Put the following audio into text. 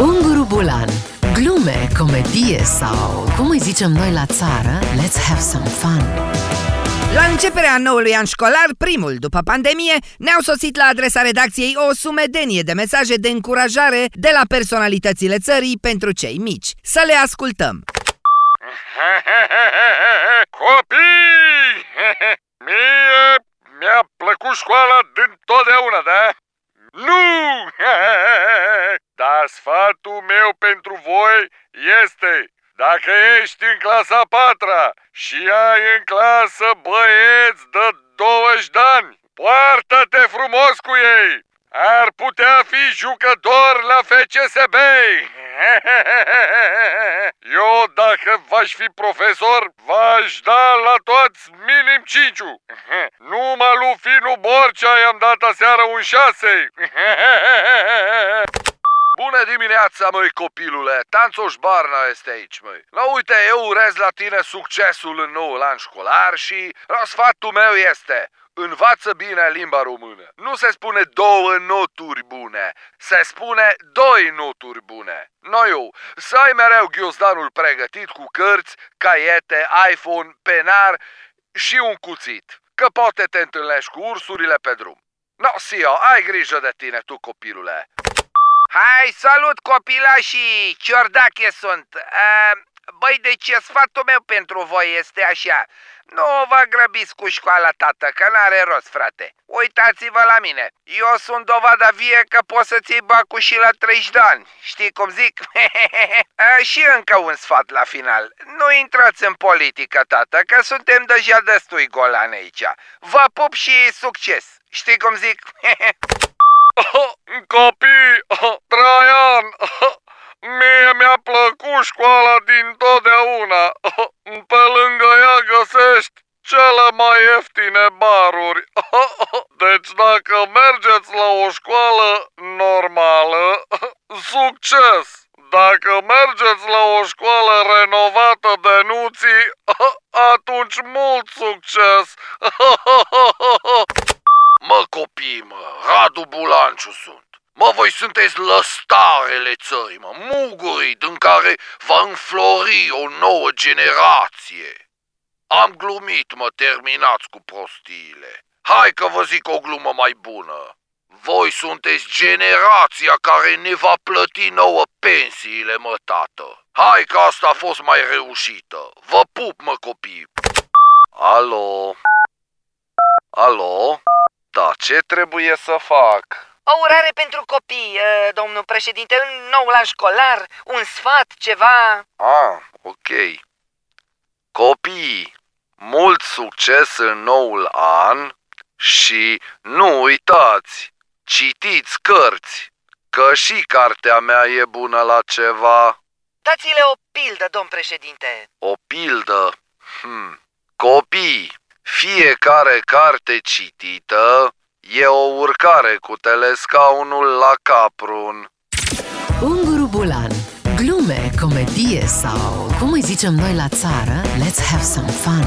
Unguru Bulan Glume, comedie sau, cum îi zicem noi la țară, let's have some fun La începerea noului an școlar, primul după pandemie, ne-au sosit la adresa redacției o sumedenie de mesaje de încurajare de la personalitățile țării pentru cei mici. Să le ascultăm! Copii! Mie mi-a plăcut școala din totdeauna, da? Nu! Dar sfatul meu pentru voi este dacă ești în clasa patra și ai în clasă băieți de 20 de ani, poartă-te frumos cu ei! Ar putea fi jucător la FCSB! Eu, dacă v-aș fi profesor, v-aș da la toți minim cinciu. Numai lui Finu Borcea i-am dat aseară un șase. Bună dimineața, măi, copilule! Tanțoș Barna este aici, măi. La uite, eu urez la tine succesul în noul an școlar și sfatul meu este Învață bine limba română. Nu se spune două noturi bune, se spune doi noturi bune. Noi eu, să ai mereu ghiozdanul pregătit cu cărți, caiete, iPhone, penar și un cuțit. Că poate te întâlnești cu ursurile pe drum. No, Sio, ai grijă de tine, tu copilule. Hai, salut copilașii! Ciordache sunt! Uh, băi, deci sfatul meu pentru voi este așa. Nu vă grăbiți cu școala, tată, că n-are rost, frate. Uitați-vă la mine. Eu sunt dovada vie că poți să ții bacul și la 30 de ani. Știi cum zic? și încă un sfat la final. Nu intrați în politică, tată, că suntem deja destui golani aici. Vă pup și succes. Știi cum zic? Copii, Traian, mie mi-a plăcut școala din totdeauna. Pe lângă ea găsești cele mai ieftine baruri. Deci dacă mergeți la o școală normală, succes! Dacă mergeți la o școală renovată de nuții, atunci mult succes! Mă copii, mă, Radu Bulanciu sunt. Mă, voi sunteți lăstarele țării, mă, mugurii din care va înflori o nouă generație. Am glumit, mă, terminați cu prostiile. Hai că vă zic o glumă mai bună. Voi sunteți generația care ne va plăti nouă pensiile, mă, tată. Hai că asta a fost mai reușită. Vă pup, mă, copii. Alo? Alo? Da, ce trebuie să fac? O urare pentru copii, ă, domnul președinte, în noul an școlar, un sfat, ceva... Ah, ok. Copii, mult succes în noul an și nu uitați, citiți cărți, că și cartea mea e bună la ceva. Dați-le o pildă, domn președinte. O pildă? Hmm. Copii, fiecare carte citită e o urcare cu telescaunul la caprun. Unguru Bulan Glume, comedie sau, cum îi zicem noi la țară, let's have some fun